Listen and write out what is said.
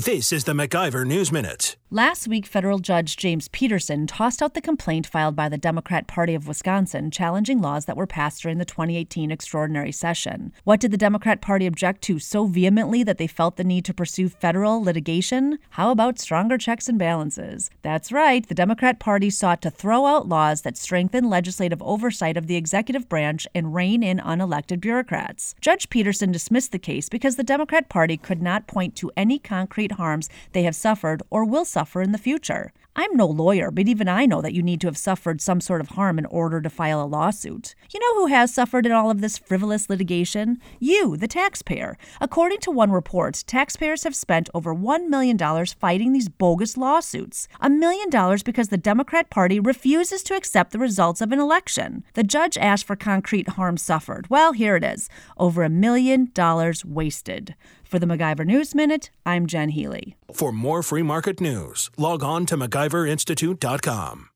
This is the MacIver News Minute. Last week, federal judge James Peterson tossed out the complaint filed by the Democrat Party of Wisconsin challenging laws that were passed during the 2018 extraordinary session. What did the Democrat Party object to so vehemently that they felt the need to pursue federal litigation? How about stronger checks and balances? That's right, the Democrat Party sought to throw out laws that strengthen legislative oversight of the executive branch and rein in unelected bureaucrats. Judge Peterson dismissed the case because the Democrat Party could not point to any concrete harms they have suffered or will suffer in the future. I'm no lawyer, but even I know that you need to have suffered some sort of harm in order to file a lawsuit. You know who has suffered in all of this frivolous litigation? You, the taxpayer. According to one report, taxpayers have spent over $1 million fighting these bogus lawsuits. A million dollars because the Democrat Party refuses to accept the results of an election. The judge asked for concrete harm suffered. Well, here it is over a million dollars wasted. For the MacIver News Minute, I'm Jen Healy. For more free market news, log on to MacIverInstitute.com.